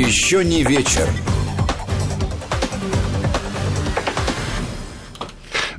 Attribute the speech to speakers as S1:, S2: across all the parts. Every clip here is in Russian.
S1: Еще не вечер.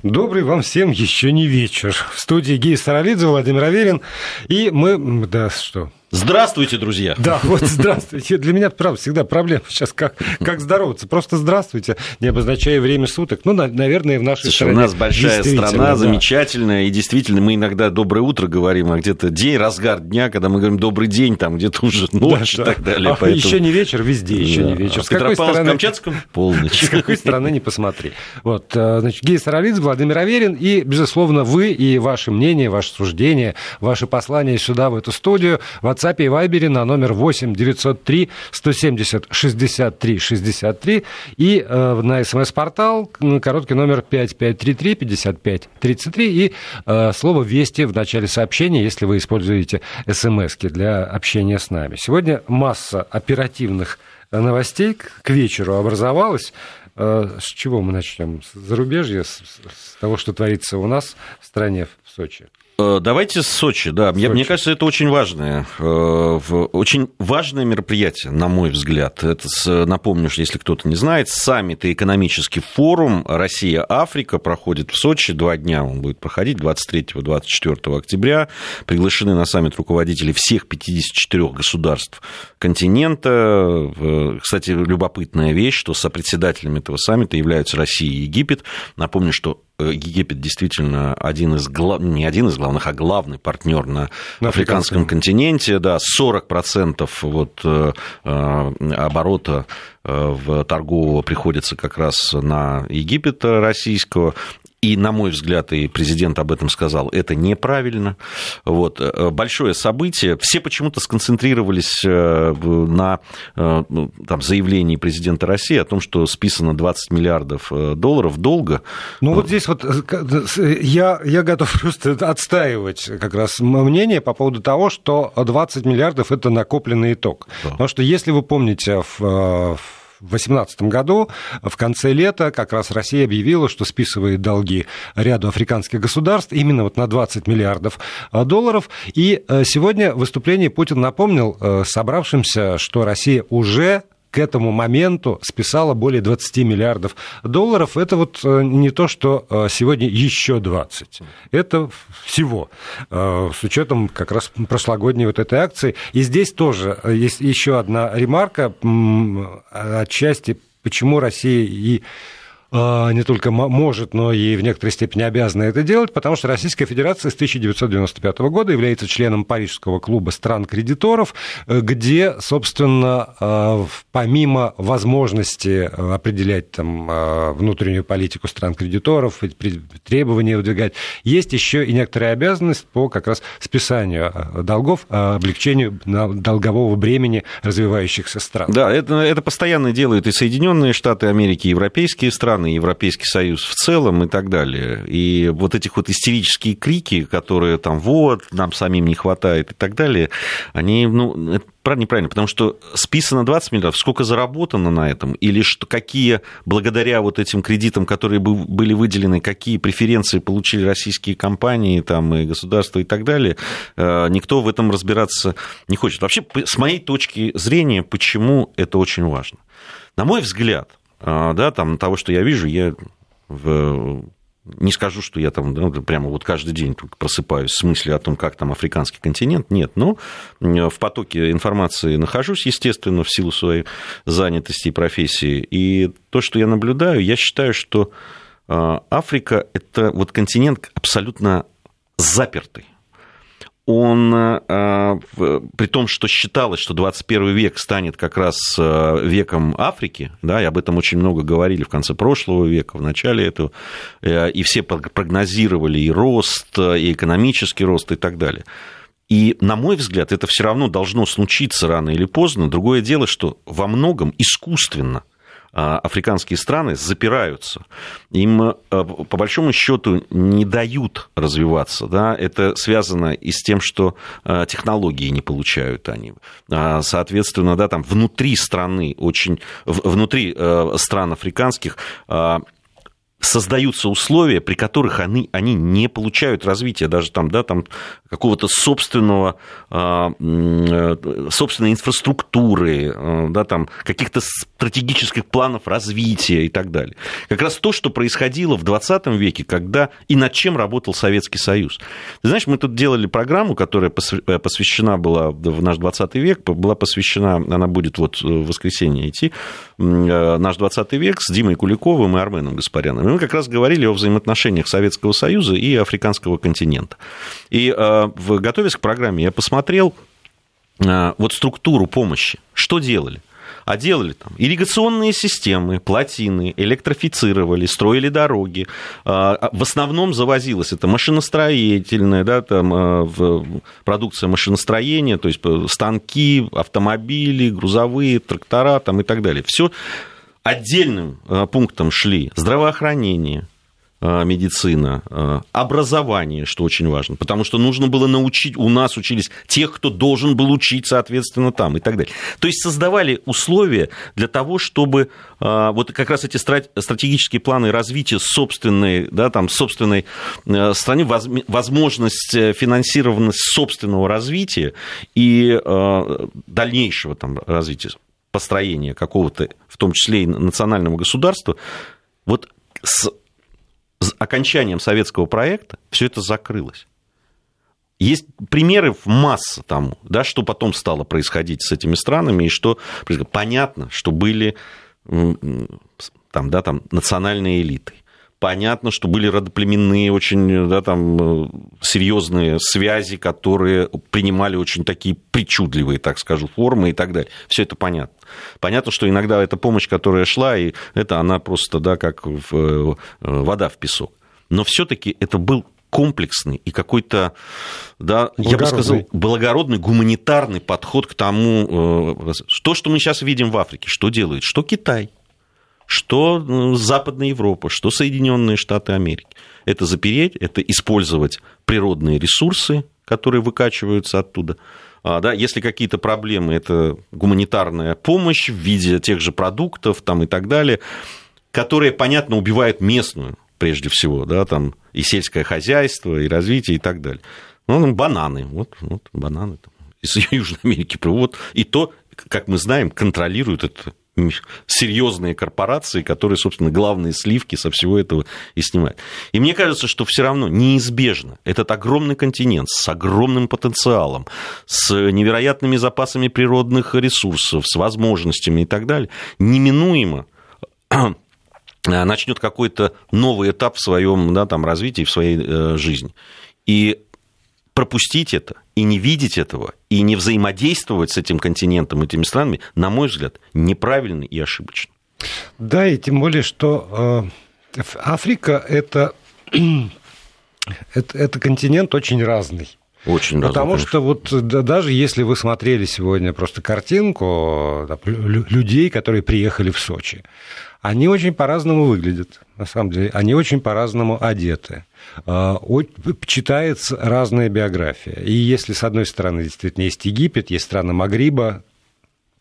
S2: Добрый вам всем еще не вечер. В студии Гея Саралидзе, Владимир Аверин. И мы... Да, что?
S3: Здравствуйте, друзья.
S2: Да, вот здравствуйте. Для меня, правда, всегда проблема сейчас, как, как здороваться. Просто здравствуйте, не обозначая время суток. Ну, наверное, в нашей
S3: Слушай,
S2: стране.
S3: у нас большая страна, да. замечательная, и действительно, мы иногда доброе утро говорим, а где-то день, разгар дня, когда мы говорим добрый день, там где-то уже ночь да, и так далее.
S2: А поэтому... еще не вечер, везде еще да. не вечер.
S3: А с какой стороны... камчатском полночь.
S2: С какой стороны не посмотри. Вот, э, значит, Гей Саралидзе, Владимир Аверин, и, безусловно, вы и ваше мнение, ваше суждение, ваше послание сюда, в эту студию, в WhatsApp и Viber на номер 8 903 170 63 63 и э, на смс-портал короткий номер 5533 55 33 и э, слово «Вести» в начале сообщения, если вы используете смс для общения с нами. Сегодня масса оперативных новостей к вечеру образовалась. Э, с чего мы начнем? С зарубежья, с того, что творится у нас в стране, в Сочи?
S3: Э, давайте с Сочи, да. Сочи. Мне кажется, это очень важное, э, очень важное мероприятие, на мой взгляд. Это, напомню, что если кто-то не знает, саммит и экономический форум Россия-Африка проходит в Сочи. Два дня он будет проходить, 23-24 октября. Приглашены на саммит руководители всех 54 государств континента. Кстати, любопытная вещь, что сопредседателями этого саммита являются Россия и Египет. Напомню, что Э, Египет действительно один из глав... не один из главных, а главный партнер на, на африканском континенте. Да, 40% вот, э, э, оборота в торгового приходится как раз на Египет российского и, на мой взгляд, и президент об этом сказал, это неправильно. Вот. Э, большое событие. Все почему-то сконцентрировались э, на э, ну, там, заявлении президента России о том, что списано 20 миллиардов долларов долга.
S2: Ну, вот здесь вот я, я готов просто отстаивать как раз мнение по поводу того, что 20 миллиардов – это накопленный итог. Да. Потому что, если вы помните, в, 2018 году, в конце лета, как раз Россия объявила, что списывает долги ряду африканских государств именно вот на 20 миллиардов э, долларов. И э, сегодня в выступлении Путин напомнил э, собравшимся, что Россия уже к этому моменту списала более 20 миллиардов долларов. Это вот э, не то, что э, сегодня еще 20. Это всего. Э, с учетом как раз прошлогодней вот этой акции. И здесь тоже есть еще одна ремарка отчасти, почему Россия и не только может, но и в некоторой степени обязана это делать, потому что Российская Федерация с 1995 года является членом Парижского клуба стран-кредиторов, э, где, собственно, э, помимо возможности э, определять там, внутреннюю политику стран-кредиторов, требования выдвигать, есть еще и некоторая обязанность по как раз списанию долгов, облегчению долгового бремени развивающихся стран.
S3: Да, это, это постоянно делают и Соединенные Штаты Америки, и европейские страны, страны, Европейский Союз в целом и так далее. И вот этих вот истерические крики, которые там вот, нам самим не хватает и так далее, они, ну, это неправильно, потому что списано 20 миллиардов, сколько заработано на этом, или что, какие, благодаря вот этим кредитам, которые были выделены, какие преференции получили российские компании там, и государства и так далее, э, никто в этом разбираться не хочет. Вообще, с моей точки зрения, почему это очень важно? На мой взгляд, да, там, того, что я вижу, я в... не скажу, что я там ну, прямо вот каждый день просыпаюсь с мыслью о том, как там африканский континент, нет, но в потоке информации нахожусь, естественно, в силу своей занятости и профессии, и то, что я наблюдаю, я считаю, что а, Африка – это вот континент абсолютно запертый он, э, при том, что считалось, что 21 век станет как раз э, веком Африки, да, и об этом очень много говорили в конце прошлого века, в начале этого, э, и все прогнозировали и рост, и экономический рост, и так далее. И, на мой взгляд, это все равно должно случиться рано или поздно. Другое дело, что во многом искусственно африканские страны запираются. Им, э, по большому счету, не дают развиваться. Да? Это связано и с тем, что э, технологии не получают они. А, соответственно, да, там внутри страны, очень, внутри э, стран африканских создаются условия, при которых они, они не получают развития, даже там, да, там какого-то собственного, а, э, собственной инфраструктуры, э, да, там, каких-то стратегических планов развития и так далее. Как раз то, что происходило в 20 веке, когда и над чем работал Советский Союз. Ты знаешь, мы тут делали программу, которая э, посвящена была в наш 20 век, была посвящена, она будет вот в воскресенье идти, наш 20 век с Димой Куликовым и Арменом Гаспаряном мы как раз говорили о взаимоотношениях Советского Союза и африканского континента. И э, готовясь к программе, я посмотрел э, вот структуру помощи. Что делали? а делали там ирригационные системы, плотины, электрифицировали, строили дороги. А, в основном завозилось это машиностроительная, да, там, продукция машиностроения, то есть станки, автомобили, грузовые, трактора там, и так далее. Все Отдельным э, пунктом шли здравоохранение, э, медицина, э, образование, что очень важно, потому что нужно было научить, у нас учились тех, кто должен был учить, соответственно, там и так далее. То есть создавали условия для того, чтобы вот как раз эти стратегические планы развития собственной, да, там, собственной страны, возможность финансированность собственного развития и дальнейшего там развития построения какого-то, в том числе и национального государства, вот с окончанием советского проекта все это закрылось. Есть примеры в масса тому, да, что потом стало происходить с этими странами, и что понятно, что были там, да, там, национальные элиты понятно, что были родоплеменные очень да, там, э, серьезные связи, которые принимали очень такие причудливые, так скажу, формы и так далее. Все это понятно. Понятно, что иногда эта помощь, которая шла, и это она просто, да, как в, э, вода в песок. Но все-таки это был комплексный и какой-то, да, я бы сказал, благородный гуманитарный подход к тому, э, то, что мы сейчас видим в Африке, что делает, что Китай – что ну, Западная Европа, что Соединенные Штаты Америки. Это запереть, это использовать природные ресурсы, которые выкачиваются оттуда. А, да, если какие-то проблемы, это гуманитарная помощь в виде тех же продуктов там, и так далее, которые, понятно, убивают местную, прежде всего, да, там и сельское хозяйство, и развитие, и так далее. Ну, бананы, вот, вот бананы там, из Южной Америки, вот, и то, как мы знаем, контролируют это серьезные корпорации, которые, собственно, главные сливки со всего этого и снимают. И мне кажется, что все равно неизбежно этот огромный континент с огромным потенциалом, с невероятными запасами природных ресурсов, с возможностями и так далее, неминуемо начнет какой-то новый этап в своем да, там, развитии, в своей э, жизни. И пропустить это и не видеть этого, и не взаимодействовать с этим континентом, этими странами, на мой взгляд, неправильно и ошибочно.
S2: Да, и тем более, что э, Африка это, это, это континент очень разный.
S3: Очень
S2: Потому разный, что вот да, даже если вы смотрели сегодня просто картинку да, людей, которые приехали в Сочи, они очень по-разному выглядят, на самом деле. Они очень по-разному одеты. А, читается разная биография. И если, с одной стороны, действительно есть Египет, есть страны Магриба,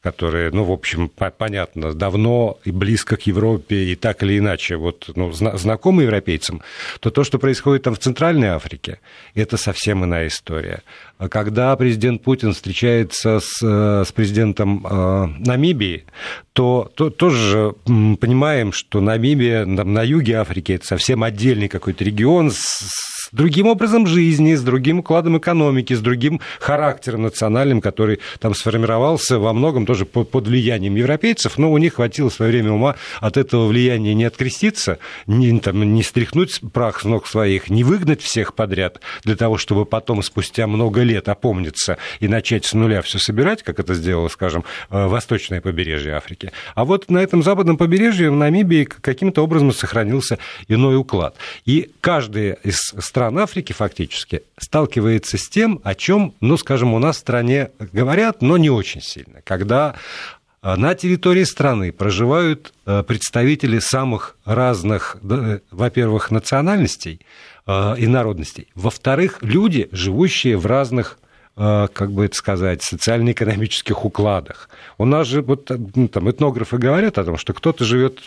S2: которые, ну, в общем, понятно, давно и близко к Европе, и так или иначе вот, ну, знакомы европейцам, то то, что происходит там в Центральной Африке, это совсем иная история. А когда президент Путин встречается с, э, с президентом э, Намибии, то, то тоже понимаем, что Намибия на юге Африки это совсем отдельный какой-то регион с другим образом жизни, с другим укладом экономики, с другим характером национальным, который там сформировался во многом тоже под влиянием европейцев, но у них хватило в свое время ума от этого влияния не откреститься, не, там, не стряхнуть прах с ног своих, не выгнать всех подряд для того, чтобы потом спустя много лет опомниться и начать с нуля все собирать, как это сделало, скажем, э, восточное побережье Африки. А вот на этом западном побережье в Намибии каким-то образом сохранился иной уклад. И каждая из стран стран Африки фактически сталкивается с тем, о чем, ну, скажем, у нас в стране говорят, но не очень сильно. Когда э, на территории страны проживают э, представители самых разных, э, во-первых, национальностей и народностей, во-вторых, люди, живущие в разных как бы это сказать, социально-экономических укладах. У нас же вот ну, там этнографы говорят о том, что кто-то живет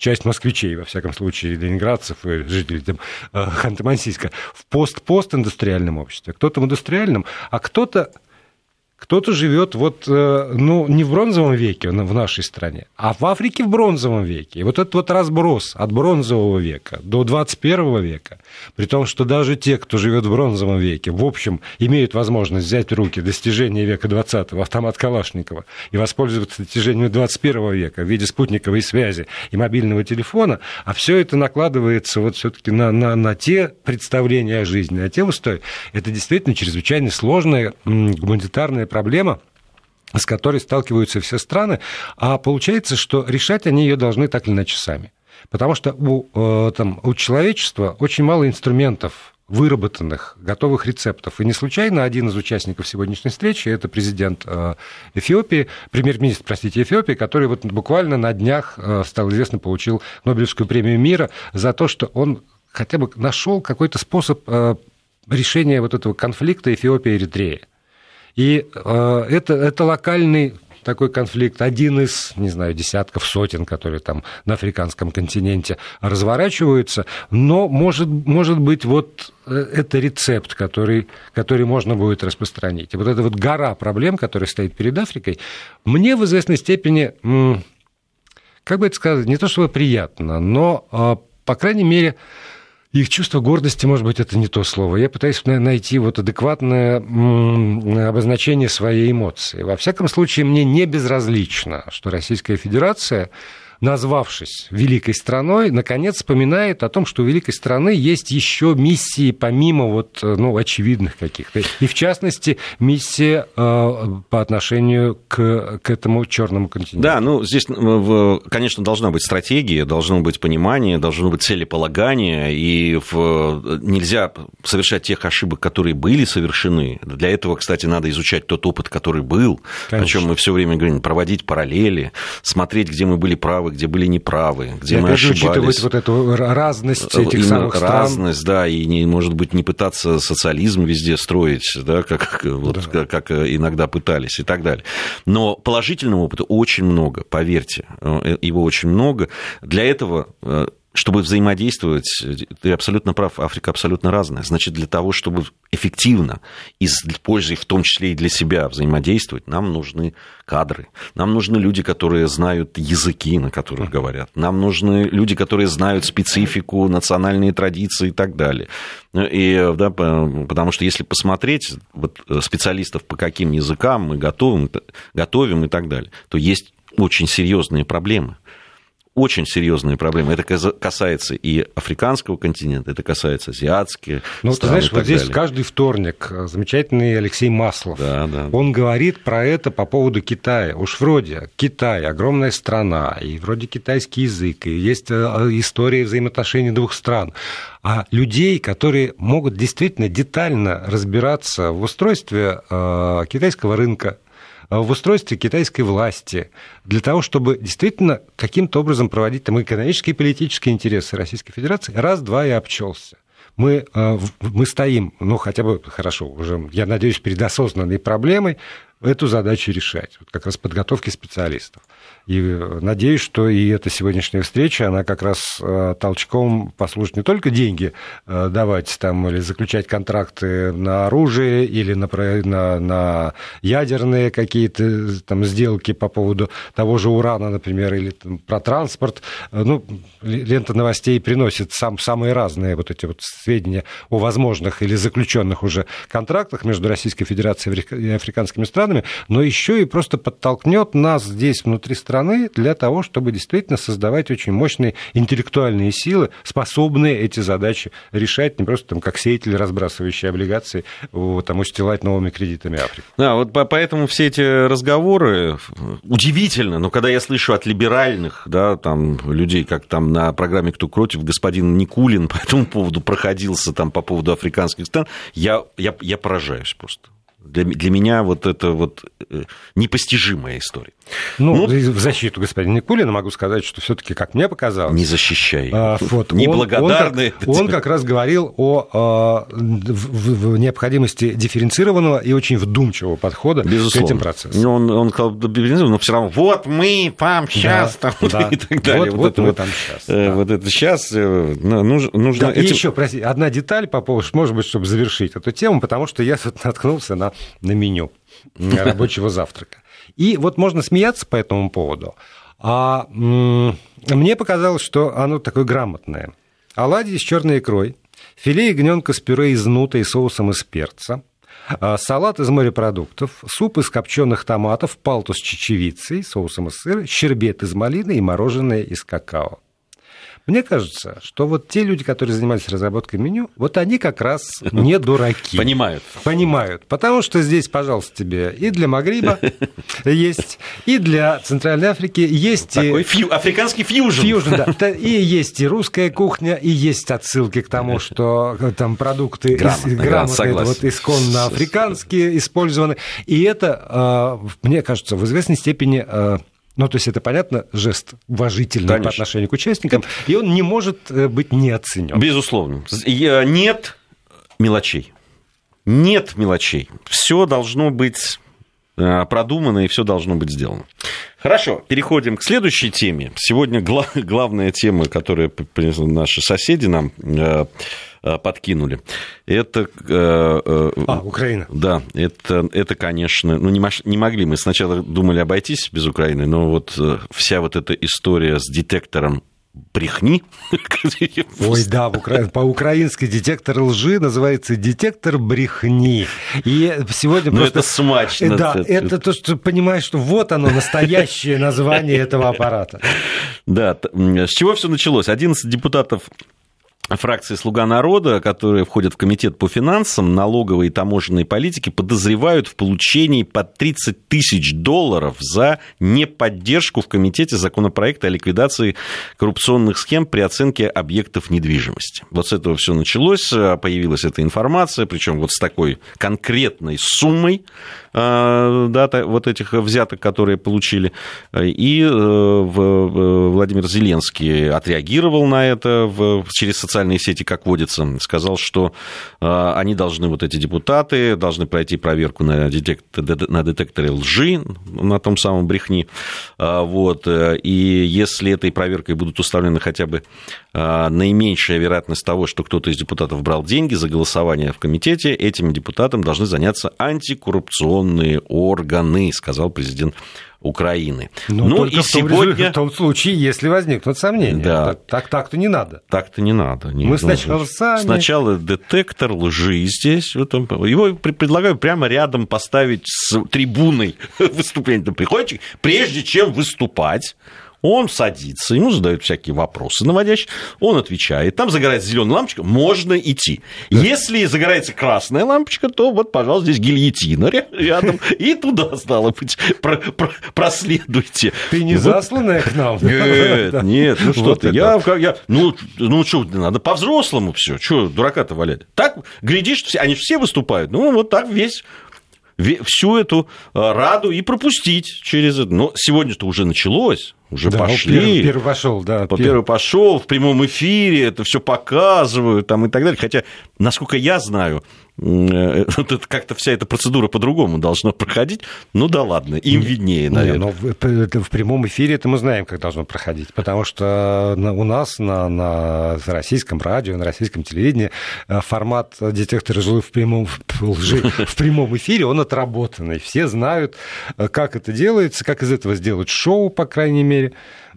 S2: часть москвичей, во всяком случае, ленинградцев жителей там, э, Ханты-Мансийска, в пост-постиндустриальном обществе, кто-то в индустриальном, а кто-то кто-то живет вот, э, ну, не в бронзовом веке в нашей стране, а в Африке в бронзовом веке. И вот этот вот разброс от бронзового века до 21 века, при том, что даже те, кто живет в бронзовом веке, в общем, имеют возможность взять в руки достижения века 20 автомат Калашникова и воспользоваться достижениями 21 века в виде спутниковой связи и мобильного телефона, а все это накладывается вот все-таки на, на, на те представления о жизни, на те устои. Это действительно чрезвычайно сложная гуманитарная проблема, с которой сталкиваются все страны, а получается, что решать они ее должны так или иначе сами. Потому что у, э, там, у человечества очень мало инструментов выработанных, готовых рецептов. И не случайно один из участников сегодняшней встречи, это президент э, Эфиопии, премьер-министр, простите, Эфиопии, который вот буквально на днях, э, стал известно, получил Нобелевскую премию мира за то, что он хотя бы нашел какой-то способ решения вот этого конфликта Эфиопии-Эритреи. И э, это, это локальный такой конфликт, один из, не знаю, десятков, сотен, которые там на африканском континенте разворачиваются, но может, может быть вот э, это рецепт, который, который можно будет распространить. И вот эта вот гора проблем, которая стоит перед Африкой, мне в известной степени, как бы это сказать, не то чтобы приятно, но, э, по крайней мере, их чувство гордости, может быть, это не то слово. Я пытаюсь найти вот адекватное обозначение своей эмоции. Во всяком случае, мне не безразлично, что Российская Федерация назвавшись великой страной, наконец вспоминает о том, что у великой страны есть еще миссии помимо вот, ну, очевидных каких-то. И в частности, миссия э, по отношению к, к этому черному континенту.
S3: Да, ну здесь, конечно, должна быть стратегия, должно быть понимание, должно быть целеполагание, и в... нельзя совершать тех ошибок, которые были совершены. Для этого, кстати, надо изучать тот опыт, который был, конечно. о чем мы все время говорим, проводить параллели, смотреть, где мы были правы, где были неправы, где и мы ошибались. учитывать
S2: вот эту разность этих Именно самых
S3: стран. Разность, да, и, не, может быть, не пытаться социализм везде строить, да, как, вот, да. как, как иногда пытались и так далее. Но положительного опыта очень много, поверьте, э, его очень много. Для этого э, чтобы взаимодействовать, ты абсолютно прав, Африка абсолютно разная. Значит, для того, чтобы эффективно и с пользой, в том числе и для себя взаимодействовать, нам нужны кадры, нам нужны люди, которые знают языки, на которых говорят, нам нужны люди, которые знают специфику, национальные традиции и так далее. И, да, потому что если посмотреть вот, специалистов по каким языкам мы готовим, готовим и так далее, то есть очень серьезные проблемы очень серьезные проблемы. Это касается и африканского континента, это касается азиатских.
S2: Ну, ты знаешь, вот здесь далее. каждый вторник э, замечательный Алексей Маслов. Да, да. Он говорит про это по поводу Китая. Уж вроде Китай огромная страна, и вроде китайский язык, и есть э, история взаимоотношений двух стран. А людей, которые могут действительно детально разбираться в устройстве э, китайского рынка, в устройстве китайской власти, для того, чтобы действительно каким-то образом проводить там экономические и политические интересы Российской Федерации, раз-два и обчелся мы, э, мы стоим, ну, хотя бы хорошо, уже, я надеюсь, перед осознанной проблемой эту задачу решать, вот как раз подготовки специалистов. И э, надеюсь, что и эта сегодняшняя встреча, она как раз э, толчком послужит не только деньги э, давать там или заключать контракты на оружие или на, на, на ядерные какие-то там сделки по поводу того же урана, например, или там, про транспорт. Ну, лента новостей приносит сам, самые разные вот эти вот сведения о возможных или заключенных уже контрактах между Российской Федерацией и африканскими странами, но еще и просто подтолкнет нас здесь внутри страны страны для того, чтобы действительно создавать очень мощные интеллектуальные силы, способные эти задачи решать, не просто там как сеятели, разбрасывающие облигации, там, устилать новыми кредитами Африку.
S3: Да, вот поэтому все эти разговоры удивительно, но когда я слышу от либеральных, да, там, людей, как там на программе «Кто против», господин Никулин по этому поводу проходился там по поводу африканских стран, я, я, я поражаюсь просто. Для, для меня вот это вот э, непостижимая история.
S2: Ну, ну в защиту господина Никулина могу сказать, что все-таки, как мне показалось...
S3: Не защищай.
S2: А, вот,
S3: Неблагодарный.
S2: Он, он, как, он как раз говорил о, о в, в необходимости дифференцированного и очень вдумчивого подхода Безусловно. к этим процессам.
S3: Он, он сказал, но все равно, вот мы там сейчас, да, там, да. и так далее.
S2: Вот, вот, вот мы вот, там сейчас.
S3: Э, да. Вот это сейчас э, нужно... нужно
S2: да, этим... И еще, прости, одна деталь по поводу, может быть, чтобы завершить эту тему, потому что я тут наткнулся на, на меню рабочего завтрака. И вот можно смеяться по этому поводу, а мне показалось, что оно такое грамотное. Оладьи с черной икрой, филе ягненка с пюре из нута и соусом из перца, а, салат из морепродуктов, суп из копченых томатов, палтус с чечевицей, соусом из сыра, щербет из малины и мороженое из какао. Мне кажется, что вот те люди, которые занимались разработкой меню, вот они как раз не дураки.
S3: Понимают.
S2: Понимают. Потому что здесь, пожалуйста, тебе и для Магриба есть, и для Центральной Африки есть...
S3: Такой фью, африканский фьюжн.
S2: Фьюжн, да. И есть и русская кухня, и есть отсылки к тому, что там продукты грамотные, вот исконно африканские использованы. И это, а, мне кажется, в известной степени а, ну, то есть это, понятно, жест уважительный Конечно. по отношению к участникам, и он не может э, быть не оценен.
S3: Безусловно. Нет мелочей. Нет мелочей. Все должно быть э, продумано и все должно быть сделано. Хорошо, переходим к следующей теме. Сегодня главная тема, которую наши соседи нам э, Э, подкинули. Это...
S2: Э, э, а, Украина.
S3: Да, это, это конечно... Ну, не, не могли. Мы сначала думали обойтись без Украины, но вот вся вот эта история с детектором брехни.
S2: Ой, да, по-украински детектор лжи называется детектор брехни. И сегодня
S3: ну, просто... это смачно.
S2: Да, это, это то, что понимаешь, что вот оно, настоящее название этого аппарата.
S3: Да, с чего все началось? 11 депутатов фракции «Слуга народа», которые входят в комитет по финансам, налоговой и таможенной политике, подозревают в получении под 30 тысяч долларов за неподдержку в комитете законопроекта о ликвидации коррупционных схем при оценке объектов недвижимости. Вот с этого все началось, появилась эта информация, причем вот с такой конкретной суммой а, да, вот этих взяток, которые получили. И э, Владимир Зеленский отреагировал на это через социальные сети, как водится, сказал, что а, они должны, вот эти депутаты, должны пройти проверку на, детектор, на детекторе лжи, на том самом брехни. А, вот. И если этой проверкой будут установлены хотя бы наименьшая вероятность того, что кто-то из депутатов брал деньги за голосование в комитете, этим депутатам должны заняться антикоррупционные органы, сказал президент Украины.
S2: Но ну и сегодня... В том случае, если возникнут сомнения. Да. Так, так-то не надо.
S3: Так-то не надо.
S2: Не Мы сначала сами...
S3: Сначала детектор лжи здесь. Его предлагаю прямо рядом поставить с трибуной выступления. Приходите, прежде чем выступать, он садится, ему задают всякие вопросы наводящие, он отвечает, там загорается зеленая лампочка, можно идти. Если загорается красная лампочка, то вот, пожалуйста, здесь гильотина рядом, и туда, стало быть, проследуйте.
S2: Ты не засланная к нам?
S3: Нет, нет, ну что ты, я, я, ну, ну что, надо по-взрослому все, что дурака-то валять. Так, глядишь, они же все выступают, ну, вот так весь всю эту э, раду и пропустить через это. Но сегодня-то уже началось, уже да, пошли.
S2: Первый, первый пошел, да.
S3: Первый пошел в прямом эфире, это все показывают там и так далее. Хотя, насколько я знаю, как-то вся эта процедура по-другому должна проходить. Ну да ладно, им виднее, наверное.
S2: Не, но в, в прямом эфире это мы знаем, как должно проходить, потому что у нас на, на российском радио, на российском телевидении э, формат детектора лжи в прямом, лжи в прямом эфире, он отработанный. Все знают, э, как это делается, как из этого сделать шоу, по крайней мере.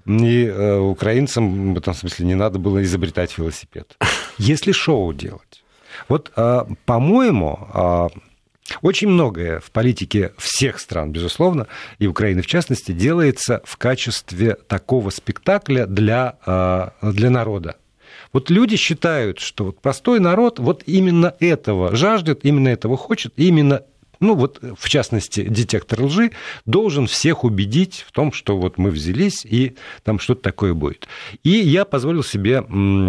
S2: И украинцам в этом смысле не надо было изобретать велосипед. Если шоу делать, вот, а, по-моему, а, очень многое в политике всех стран, безусловно, и Украины в частности, делается в качестве такого спектакля для, а, для народа. Вот люди считают, что вот простой народ вот именно этого жаждет, именно этого хочет, именно ну вот в частности детектор лжи, должен всех убедить в том, что вот мы взялись и там что-то такое будет. И я позволил себе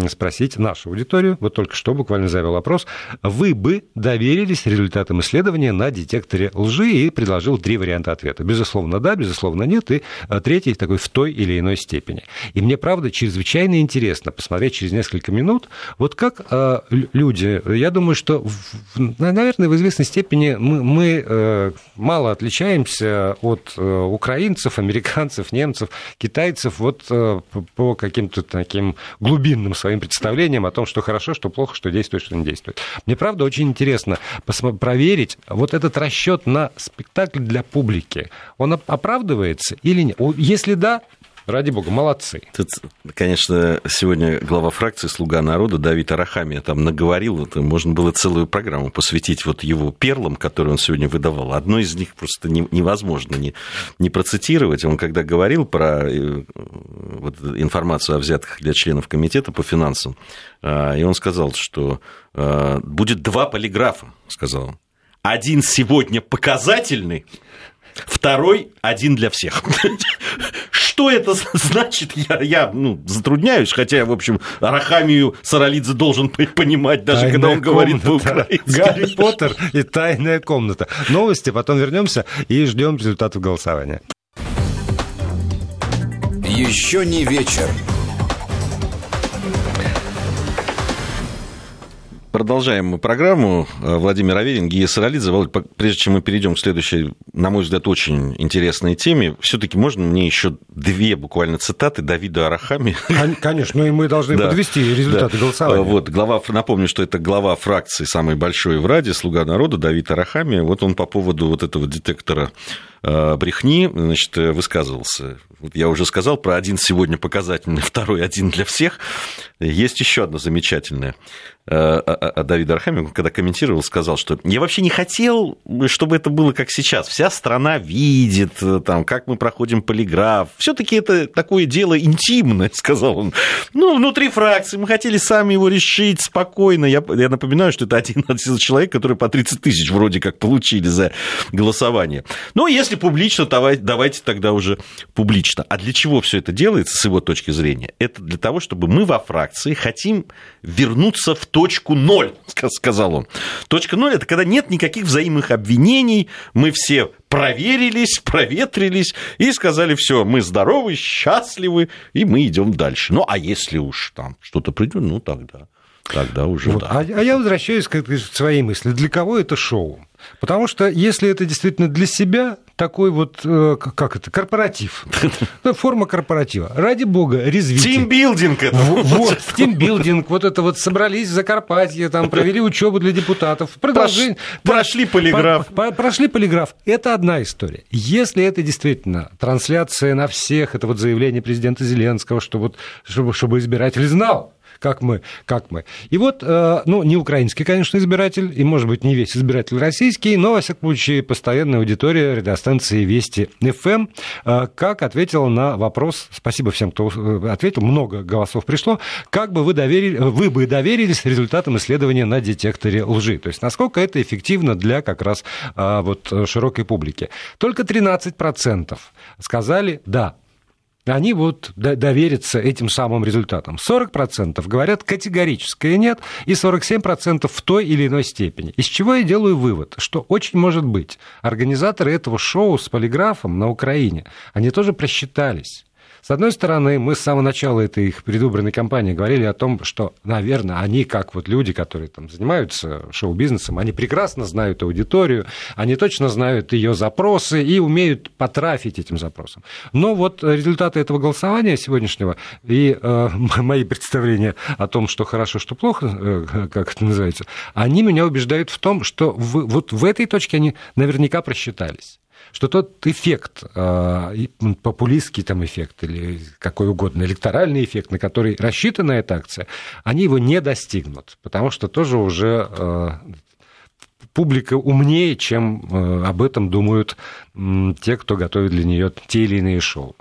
S2: спросить нашу аудиторию, вот только что буквально завел вопрос, вы бы доверились результатам исследования на детекторе лжи и предложил три варианта ответа. Безусловно, да, безусловно, нет, и а, третий такой в той или иной степени. И мне, правда, чрезвычайно интересно посмотреть через несколько минут, вот как э, люди, я думаю, что, наверное, в известной степени мы, мы э, мало отличаемся от э, украинцев, американцев, немцев, китайцев вот э, по каким-то таким глубинным своим представлениям о том, что хорошо, что плохо, что действует, что не действует. Мне, правда, очень интересно проверить вот этот расчет на спектакль для публики. Он оправдывается или нет? Если да, Ради бога, молодцы.
S3: Тут, конечно, сегодня глава фракции «Слуга народа» Давид Арахами там наговорил, это можно было целую программу посвятить вот его перлам, которые он сегодня выдавал. Одно из них просто невозможно не, не процитировать. Он когда говорил про э, вот, информацию о взятках для членов комитета по финансам, а, и он сказал, что а, будет два полиграфа, сказал он. Один сегодня показательный, второй один для всех. Что это значит, я, я ну, затрудняюсь, хотя, в общем, Арахамию Саралидзе должен понимать, даже тайная когда он говорит по-украински.
S2: Гарри Поттер и тайная комната. Новости, потом вернемся и ждем результатов голосования.
S1: Еще не вечер.
S3: Продолжаем мы программу. Э, Владимир Аверин, Гия Саралидзе. Володь, прежде чем мы перейдем к следующей, на мой взгляд, очень интересной теме, все таки можно мне еще две буквально цитаты Давида Арахами?
S2: Конечно, ну и мы должны да. подвести результаты да. голосования.
S3: Вот, глава, напомню, что это глава фракции самой большой в Раде, «Слуга народа» Давид Арахами. Вот он по поводу вот этого детектора э, брехни, значит, высказывался. Вот я уже сказал про один сегодня показательный, второй один для всех. Есть еще одно замечательное. Э, Давид Архамин, когда комментировал, сказал, что я вообще не хотел, чтобы это было как сейчас. Вся страна видит, э, там, как мы проходим полиграф. Все-таки это такое дело интимное, сказал он. Ну, внутри фракции мы хотели сами его решить спокойно. Я, я напоминаю, что это один человек, который по 30 тысяч вроде как получили за голосование. Но если публично, давайте, давайте тогда уже публично. А для чего все это делается, с его точки зрения? Это для того, чтобы мы во фракции хотим вернуться в точку ноль, сказал он. Точка ноль – это когда нет никаких взаимных обвинений, мы все проверились, проветрились и сказали, все, мы здоровы, счастливы, и мы идем дальше. Ну, а если уж там что-то придет, ну, тогда, тогда уже вот. да.
S2: А, а я возвращаюсь к своей мысли. Для кого это шоу? Потому что если это действительно для себя, такой вот, э, как это, корпоратив. Форма корпоратива. Ради бога, резвите.
S3: Тимбилдинг это.
S2: Вот, тимбилдинг. Вот это вот собрались в Закарпатье, там провели учебу для депутатов.
S3: Продолжение. Прошли полиграф.
S2: Прошли полиграф. Это одна история. Если это действительно трансляция на всех, это вот заявление президента Зеленского, что вот, чтобы, чтобы избиратель знал, как мы, как мы. И вот, э, ну, не украинский, конечно, избиратель, и, может быть, не весь избиратель российский, но, во всяком случае, постоянная аудитория радиостанции Вести ФМ, э, как ответила на вопрос, спасибо всем, кто э, ответил, много голосов пришло, как бы вы, доверили, вы бы доверились результатам исследования на детекторе лжи, то есть насколько это эффективно для как раз вот широкой публики. Только 13% сказали «да, они вот доверятся этим самым результатам. 40% говорят категорическое нет, и 47% в той или иной степени. Из чего я делаю вывод, что очень может быть, организаторы этого шоу с полиграфом на Украине, они тоже просчитались. С одной стороны, мы с самого начала этой их предвыборной кампании говорили о том, что, наверное, они, как вот люди, которые там занимаются шоу-бизнесом, они прекрасно знают аудиторию, они точно знают ее запросы и умеют потрафить этим запросам. Но вот результаты этого голосования сегодняшнего и э, мои представления о том, что хорошо, что плохо, э, как это называется, они меня убеждают в том, что в, вот в этой точке они наверняка просчитались что тот эффект, а, популистский там эффект или какой угодно, электоральный эффект, на который рассчитана эта акция, они его не достигнут, потому что тоже уже а, публика умнее, чем а, об этом думают те, кто готовит для нее те или иные шоу.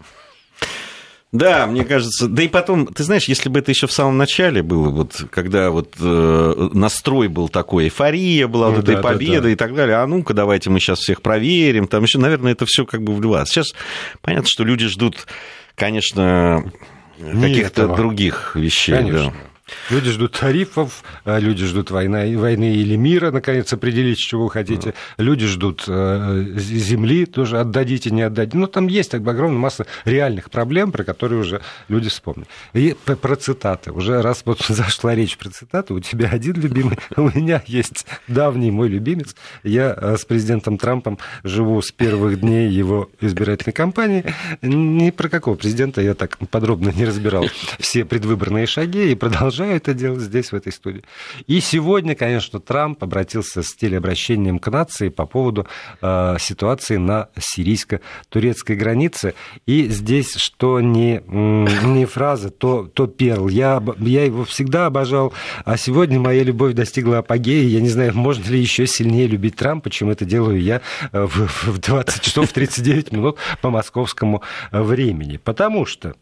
S3: Да, мне кажется. Да и потом, ты знаешь, если бы это еще в самом начале было, вот когда вот э, настрой был такой, эйфория была, ну, вот да, этой победа да, да. и так далее, а ну-ка давайте мы сейчас всех проверим, там еще, наверное, это все как бы вливалось. Сейчас понятно, что люди ждут, конечно, каких-то других вещей.
S2: Конечно. Да. Люди ждут тарифов, э, люди ждут войны, войны или мира, наконец, определить, чего вы хотите. Люди ждут э, земли, тоже отдадите, не отдадите. Ну, там есть так огромная масса реальных проблем, про которые уже люди вспомнили. И про цитаты. Уже раз вот зашла речь про цитаты, у тебя один любимый, у меня есть давний мой любимец. Я э, с президентом Трампом живу с первых дней его избирательной кампании. Ни про какого президента я так подробно не разбирал все предвыборные шаги и продолжаю продолжаю это делать здесь, в этой студии. И сегодня, конечно, Трамп обратился с телеобращением к нации по поводу э, ситуации на сирийско-турецкой границе. И здесь, что не, не фраза, то, то перл. Я, я его всегда обожал, а сегодня моя любовь достигла апогея. Я не знаю, можно ли еще сильнее любить Трампа, чем это делаю я в, в 20 часов 39 минут по московскому времени. Потому что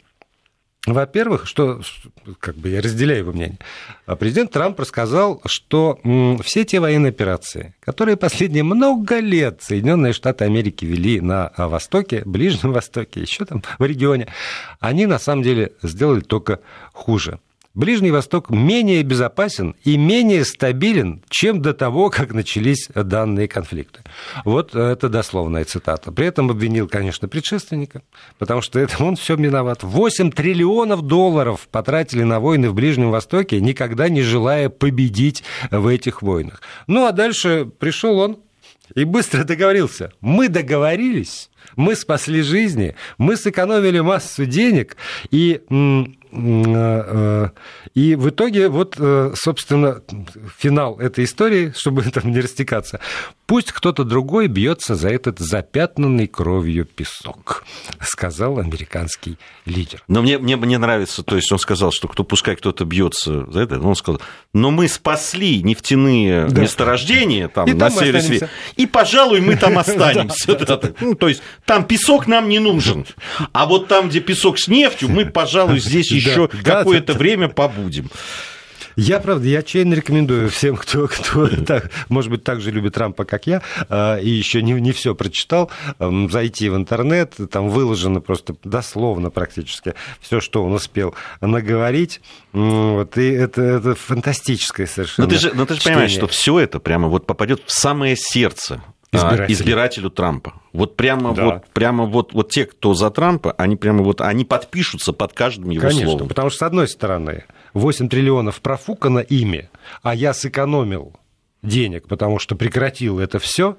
S2: во-первых, что как бы я разделяю его мнение, а президент Трамп рассказал, что все те военные операции, которые последние много лет Соединенные Штаты Америки вели на Востоке, Ближнем Востоке, еще там в регионе, они на самом деле сделали только хуже. Ближний Восток менее безопасен и менее стабилен, чем до того, как начались данные конфликты. Вот это дословная цитата. При этом обвинил, конечно, предшественника, потому что это он все виноват. 8 триллионов долларов потратили на войны в Ближнем Востоке, никогда не желая победить в этих войнах. Ну а дальше пришел он и быстро договорился. Мы договорились, мы спасли жизни, мы сэкономили массу денег, и и в итоге, вот, э, собственно, финал этой истории, чтобы там не растекаться, пусть кто-то другой бьется за этот запятнанный кровью песок, сказал американский лидер.
S3: Но мне, мне, мне нравится, то есть он сказал, что кто, пускай кто-то бьется за это, он сказал, но мы спасли нефтяные да. месторождения там, и на севере света, и, пожалуй, мы там останемся. Ну, то есть там песок нам не нужен, а вот там, где песок с нефтью, мы, пожалуй, здесь еще да, какое-то да, время побудем.
S2: Я, правда, я чейно рекомендую всем, кто, кто так, может быть, так же любит Трампа, как я, а, и еще не, не все прочитал, зайти в интернет, там выложено просто дословно практически все, что он успел наговорить. Вот, и это, это фантастическое совершенно.
S3: Но ты же, но ты же понимаешь, что все это прямо вот попадет в самое сердце избирателю, избирателю Трампа. Вот прямо да. вот прямо вот вот те, кто за Трампа, они прямо вот они подпишутся под каждым его
S2: Конечно,
S3: словом.
S2: потому что с одной стороны 8 триллионов профукано ими, а я сэкономил денег, потому что прекратил это все.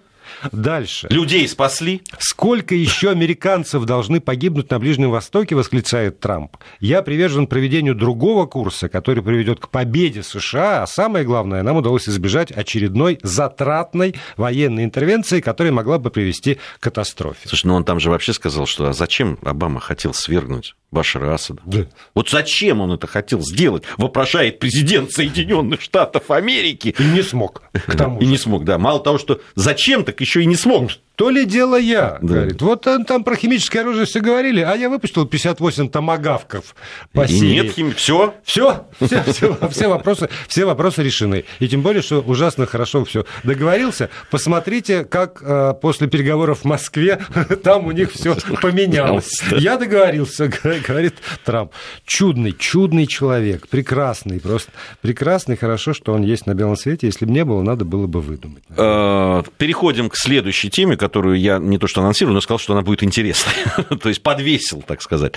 S2: Дальше.
S3: Людей спасли.
S2: Сколько еще американцев должны погибнуть на Ближнем Востоке, восклицает Трамп. Я привержен проведению другого курса, который приведет к победе США, а самое главное, нам удалось избежать очередной затратной военной интервенции, которая могла бы привести к катастрофе.
S3: Слушай, ну он там же вообще сказал, что а зачем Обама хотел свергнуть Башара Асада? Да. Вот зачем он это хотел сделать, вопрошает президент Соединенных Штатов Америки.
S2: И не смог,
S3: к тому И не смог, да. Мало того, что зачем, так еще и не смог.
S2: То ли дело я, да. говорит. Вот там, там про химическое оружие все говорили, а я выпустил 58 томагавков
S3: по И нет химии, все?
S2: Все, все, все, все, вопросы, все вопросы решены. И тем более, что ужасно хорошо все договорился. Посмотрите, как э, после переговоров в Москве там у них все поменялось. Я договорился, говорит Трамп. Чудный, чудный человек, прекрасный, просто прекрасный, хорошо, что он есть на белом свете. Если бы не было, надо было бы выдумать.
S3: Э, переходим к следующей теме, которую я не то что анонсировал, но сказал, что она будет интересной. то есть подвесил, так сказать.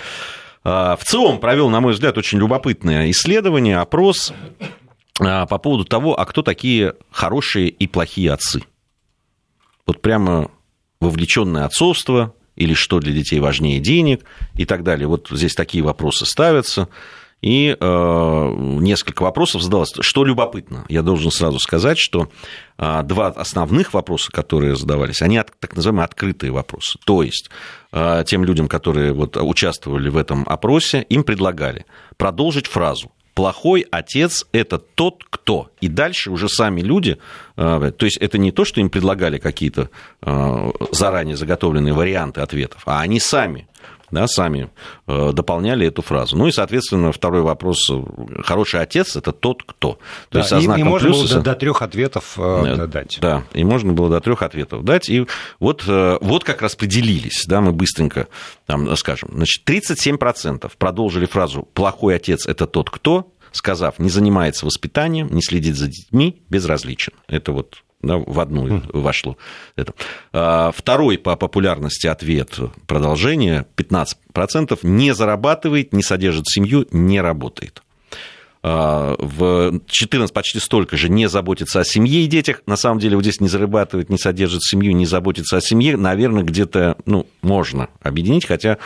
S3: А, в целом провел, на мой взгляд, очень любопытное исследование, опрос а, по поводу того, а кто такие хорошие и плохие отцы. Вот прямо вовлеченное отцовство, или что для детей важнее денег и так далее. Вот здесь такие вопросы ставятся. И э, несколько вопросов задалось. Что любопытно, я должен сразу сказать, что э, два основных вопроса, которые задавались, они от, так называемые открытые вопросы. То есть э, тем людям, которые вот, участвовали в этом опросе, им предлагали продолжить фразу плохой отец – это тот, кто. И дальше уже сами люди, э, то есть это не то, что им предлагали какие-то заранее заготовленные варианты ответов, а они сами да, сами э, дополняли эту фразу. Ну и, соответственно, второй вопрос. Хороший отец – это тот, кто. То
S2: да, есть, со знаком и, и можно плюса, было до, до трех ответов э, дать.
S3: Да, и можно было до трех ответов дать. И вот, э, вот как распределились, да, мы быстренько там, скажем. Значит, 37% продолжили фразу «плохой отец – это тот, кто», сказав, не занимается воспитанием, не следит за детьми, безразличен. Это вот да, в одну mm. вошло. Это. А, второй по популярности ответ продолжение 15% не зарабатывает, не содержит семью, не работает. А, в 14 почти столько же не заботится о семье и детях. На самом деле вот здесь не зарабатывает, не содержит семью, не заботится о семье. Наверное, где-то ну, можно объединить, хотя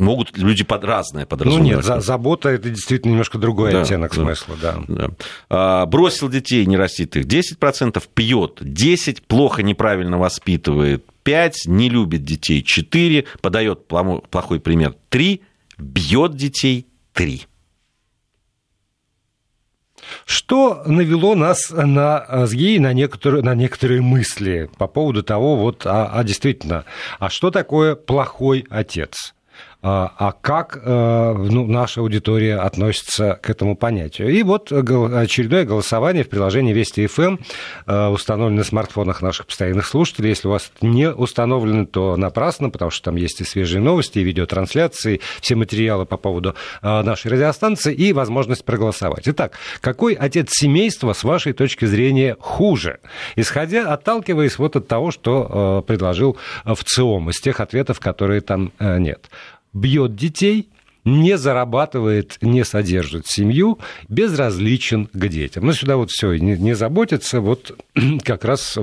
S3: могут люди под разное подразумевать.
S2: Ну нет, за, забота это действительно немножко другой да, оттенок да, смысла, да. да.
S3: А, бросил детей, не растит их 10%, пьет 10, плохо, неправильно воспитывает 5, не любит детей 4, подает плохой пример 3, бьет детей 3.
S2: Что навело нас на СГИ на некоторые, на некоторые мысли по поводу того, вот, а, а действительно, а что такое плохой отец? А, а как э, ну, наша аудитория относится к этому понятию. И вот очередное голосование в приложении Вести ФМ э, установлено на смартфонах наших постоянных слушателей. Если у вас не установлено, то напрасно, потому что там есть и свежие новости, и видеотрансляции, все материалы по поводу э, нашей радиостанции и возможность проголосовать. Итак, какой отец семейства, с вашей точки зрения, хуже? Исходя, отталкиваясь вот от того, что предложил в ЦИОМ, из тех ответов, которые там нет бьет детей, не зарабатывает, не содержит семью, безразличен к детям. Ну, сюда вот все, не, не заботится, вот как раз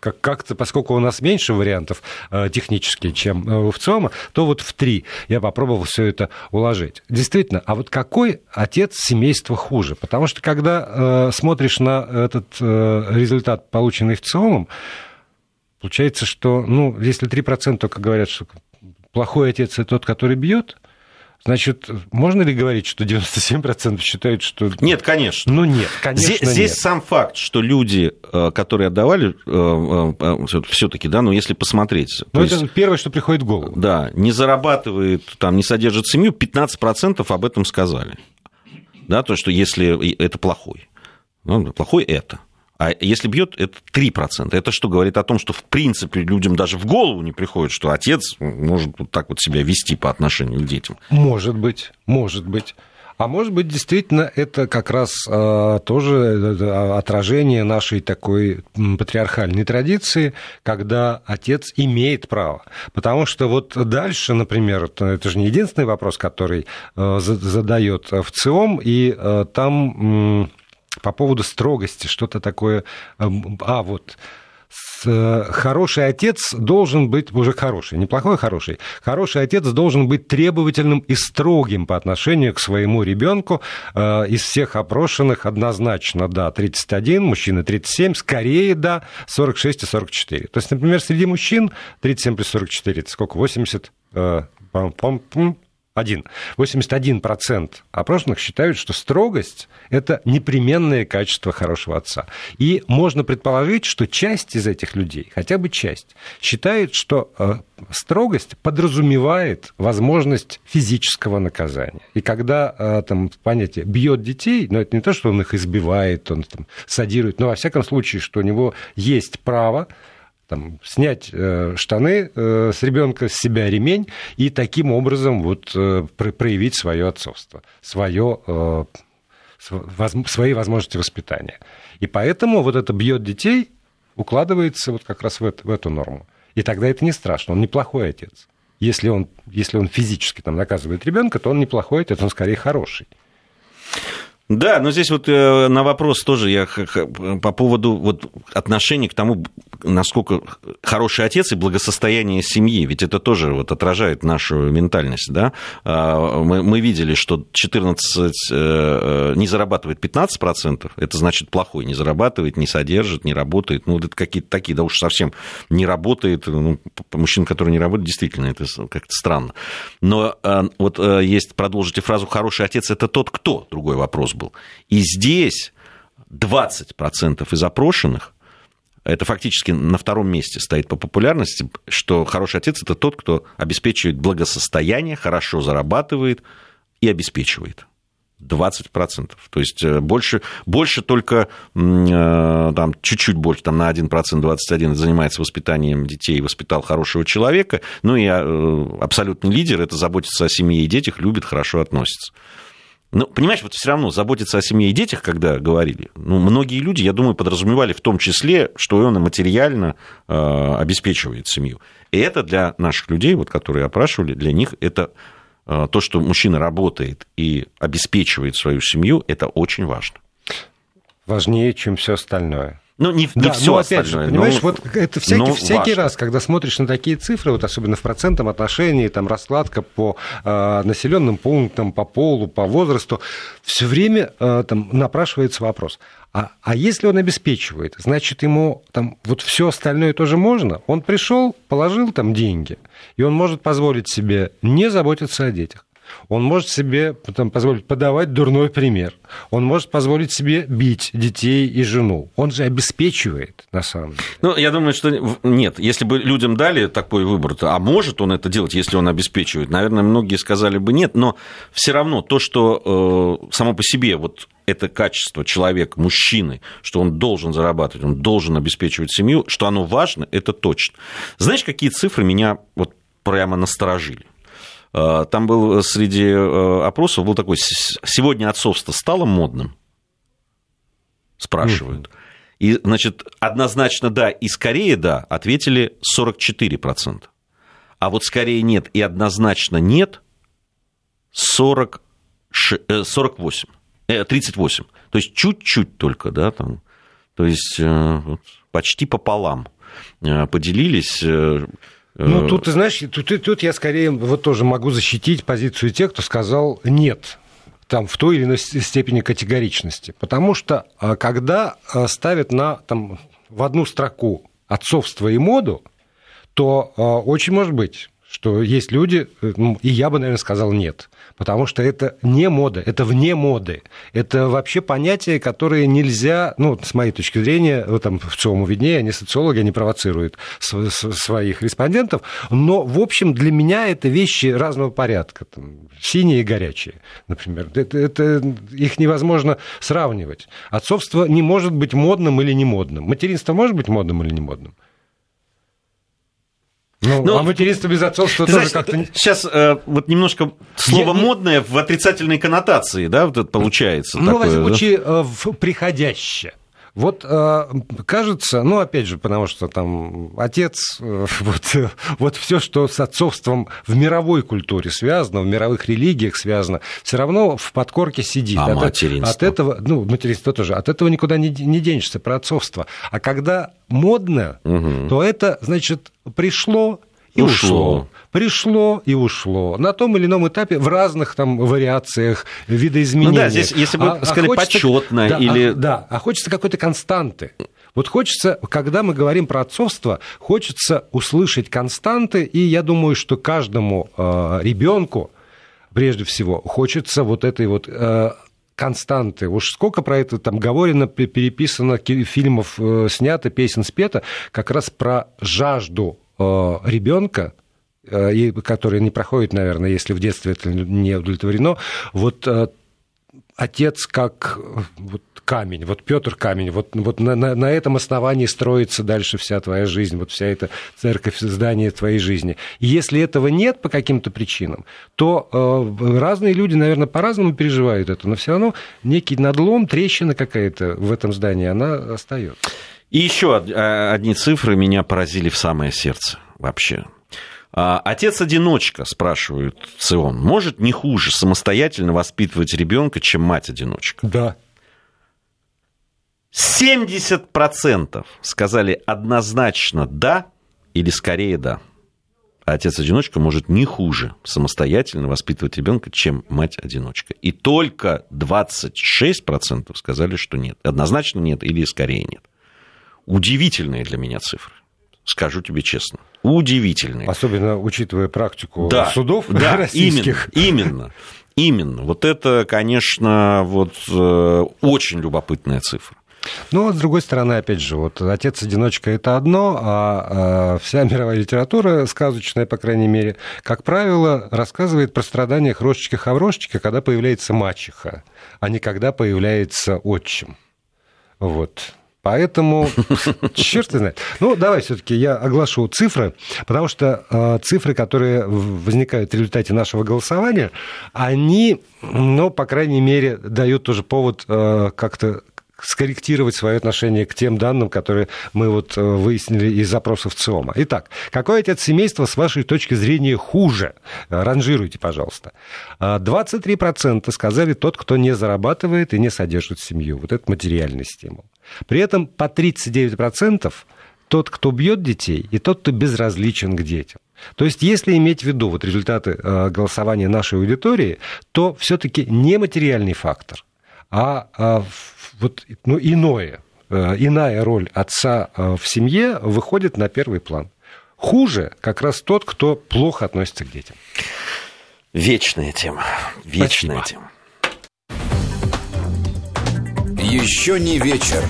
S2: как-то, поскольку у нас меньше вариантов э, технически, чем э, у ВЦИОМа, то вот в три я попробовал все это уложить. Действительно, а вот какой отец семейства хуже? Потому что когда э, смотришь на этот э, результат, полученный в ВЦИОМом, получается, что, ну, если 3% только говорят, что плохой отец это тот, который бьет, Значит, можно ли говорить, что 97% считают, что...
S3: Нет, конечно.
S2: Ну, нет, конечно,
S3: Здесь, здесь сам факт, что люди, э, которые отдавали, э, э, все таки да, ну, если посмотреть...
S2: Ну, это есть, первое, что приходит в голову.
S3: Да, не зарабатывает, там, не содержит семью, 15% об этом сказали. Да, то, что если это плохой. Ну, плохой это. А если бьет, это 3%. Это что говорит о том, что в принципе людям даже в голову не приходит, что отец может вот так вот себя вести по отношению к детям?
S2: Может быть, может быть. А может быть, действительно, это как раз э, тоже э, отражение нашей такой патриархальной традиции, когда отец имеет право. Потому что вот дальше, например, это же не единственный вопрос, который э, задает в ЦИОМ, и э, там по поводу строгости, что-то такое. Эм, а, вот э, хороший отец должен быть, уже хороший, неплохой хороший, хороший отец должен быть требовательным и строгим по отношению к своему ребенку. Э, из всех опрошенных однозначно, да, 31, мужчины 37, скорее, да, 46 и 44. То есть, например, среди мужчин 37 плюс 44, это сколько, 80, э, пом -пом 1. 81% опрошенных считают, что строгость – это непременное качество хорошего отца. И можно предположить, что часть из этих людей, хотя бы часть, считает, что э, строгость подразумевает возможность физического наказания. И когда э, там понятие бьет детей, но это не то, что он их избивает, он там садирует, но во всяком случае, что у него есть право там, снять э, штаны э, с ребенка, с себя ремень и таким образом вот, э, проявить свое отцовство, свое, э, воз, свои возможности воспитания. И поэтому вот это бьет детей укладывается вот как раз в, это, в эту норму. И тогда это не страшно, он неплохой отец. Если он, если он физически там, наказывает ребенка, то он неплохой отец, он скорее хороший.
S3: Да, но здесь вот э, на вопрос тоже я по поводу вот отношения к тому, насколько хороший отец и благосостояние семьи, ведь это тоже вот отражает нашу ментальность, да. А, мы, мы видели, что 14 э, э, не зарабатывает 15%, это значит плохой, не зарабатывает, не содержит, не работает, ну, это какие-то такие, да уж совсем не работает, ну, мужчина, который не работает, действительно, это как-то странно. Но вот есть, продолжите фразу «хороший отец – это тот, кто», другой вопрос был. И здесь 20% из опрошенных это фактически на втором месте стоит по популярности, что хороший отец это тот, кто обеспечивает благосостояние, хорошо зарабатывает и обеспечивает. 20%. То есть э, больше, больше только, э, там, чуть-чуть больше, там, на 1%, 21% занимается воспитанием детей, воспитал хорошего человека. Ну и э, абсолютный лидер – это заботится о семье и детях, любит, хорошо относится. Ну, понимаешь, вот все равно заботиться о семье и детях, когда говорили, ну, многие люди, я думаю, подразумевали в том числе, что он материально э, обеспечивает семью. И это для наших людей, вот, которые опрашивали, для них это э, то, что мужчина работает и обеспечивает свою семью, это очень важно.
S2: Важнее, чем все остальное.
S3: Ну, не, не
S2: да,
S3: все
S2: ну, опять
S3: остальное.
S2: же, понимаешь,
S3: но,
S2: вот это всякий,
S3: но
S2: всякий
S3: важно.
S2: раз, когда смотришь на такие цифры, вот особенно в процентном отношении, там раскладка по э, населенным пунктам, по полу, по возрасту, все время э, там напрашивается вопрос. А, а если он обеспечивает, значит, ему там вот все остальное тоже можно? Он пришел, положил там деньги, и он может позволить себе не заботиться о детях. Он может себе там, позволить подавать дурной пример. Он может позволить себе бить детей и жену. Он же обеспечивает, на самом деле.
S3: Ну, я думаю, что нет. Если бы людям дали такой выбор, то, а может он это делать, если он обеспечивает? Наверное, многие сказали бы нет, но все равно то, что э, само по себе вот это качество человека, мужчины, что он должен зарабатывать, он должен обеспечивать семью, что оно важно, это точно. Знаешь, какие цифры меня вот прямо насторожили? Там был среди опросов был такой, сегодня отцовство стало модным? Спрашивают. Mm-hmm. И, значит, однозначно да и скорее да ответили 44%. А вот скорее нет и однозначно нет 40, 48, 38. То есть чуть-чуть только, да, там. То есть почти пополам поделились
S2: ну, тут, ты знаешь, тут, тут я скорее вот тоже могу защитить позицию тех, кто сказал «нет» там, в той или иной степени категоричности. Потому что когда ставят на, там, в одну строку отцовство и моду, то очень может быть, что есть люди, ну, и я бы, наверное, сказал нет потому что это не мода, это вне моды. Это вообще понятие, которое нельзя, ну, с моей точки зрения, там, в целом виднее, они социологи, они провоцируют своих респондентов, но, в общем, для меня это вещи разного порядка, там, синие и горячие, например. Это, это, их невозможно сравнивать. Отцовство не может быть модным или не модным. Материнство может быть модным или не модным? Ну, ну, а материнство без отцовства тоже как-то...
S3: Сейчас э, вот немножко слово Я... модное в отрицательной коннотации, да, вот это получается.
S2: Ну,
S3: такое,
S2: во всяком случае, да? в приходящее. Вот э, кажется, ну, опять же, потому что там отец, э, вот, вот все, что с отцовством в мировой культуре связано, в мировых религиях связано, все равно в подкорке сидит.
S3: А
S2: от,
S3: материнство?
S2: От этого, ну, материнство тоже, от этого никуда не, не денешься, про отцовство. А когда модно, угу. то это, значит, пришло и ушло. ушло. Пришло и ушло. На том или ином этапе в разных там вариациях видоизменений. Ну
S3: да, здесь, если бы а, сказали, а хочется, почетно
S2: да,
S3: или...
S2: А, да, а хочется какой-то константы. Вот хочется, когда мы говорим про отцовство, хочется услышать константы, и я думаю, что каждому э, ребенку, прежде всего, хочется вот этой вот э, константы. Уж сколько про это там говорено, переписано, фильмов э, снято, песен спето, как раз про жажду ребенка, э, который не проходит, наверное, если в детстве это не удовлетворено, вот э, отец как вот камень, вот Петр камень, вот, вот на, на, на этом основании строится дальше вся твоя жизнь, вот вся эта церковь, здание твоей жизни. И если этого нет по каким-то причинам, то э, разные люди, наверное, по-разному переживают это, но все равно некий надлом, трещина какая-то в этом здании, она остается.
S3: И еще а, одни цифры меня поразили в самое сердце вообще. А, отец-одиночка, спрашивают ЦИОН, может не хуже самостоятельно воспитывать ребенка, чем мать-одиночка?
S2: Да.
S3: 70% сказали однозначно да или скорее да. А отец-одиночка может не хуже самостоятельно воспитывать ребенка, чем мать-одиночка. И только 26% сказали, что нет. Однозначно нет или скорее нет удивительные для меня цифры. Скажу тебе честно. Удивительные.
S2: Особенно учитывая практику
S3: да,
S2: судов
S3: да,
S2: российских.
S3: Именно, именно. Именно. Вот это, конечно, вот, э, очень любопытная цифра.
S2: Ну, с другой стороны, опять же, вот отец-одиночка это одно, а, а вся мировая литература, сказочная, по крайней мере, как правило, рассказывает про страдания хрощика-хаврошечка, когда появляется мачеха, а не когда появляется отчим. Вот. Поэтому, черт знает. Ну, давай все-таки я оглашу цифры, потому что э, цифры, которые возникают в результате нашего голосования, они, ну, по крайней мере, дают тоже повод э, как-то скорректировать свое отношение к тем данным, которые мы вот э, выяснили из запросов ЦИОМа. Итак, какой отец семейства, с вашей точки зрения, хуже? Ранжируйте, пожалуйста. 23% сказали тот, кто не зарабатывает и не содержит семью. Вот это материальный стимул. При этом по 39% тот, кто бьет детей, и тот, кто безразличен к детям. То есть, если иметь в виду вот результаты э, голосования нашей аудитории, то все-таки не материальный фактор, а, а вот, ну, иное, э, иная роль отца э, в семье выходит на первый план. Хуже как раз тот, кто плохо относится к детям.
S3: Вечная тема. Вечная Спасибо. тема.
S1: Еще не вечер.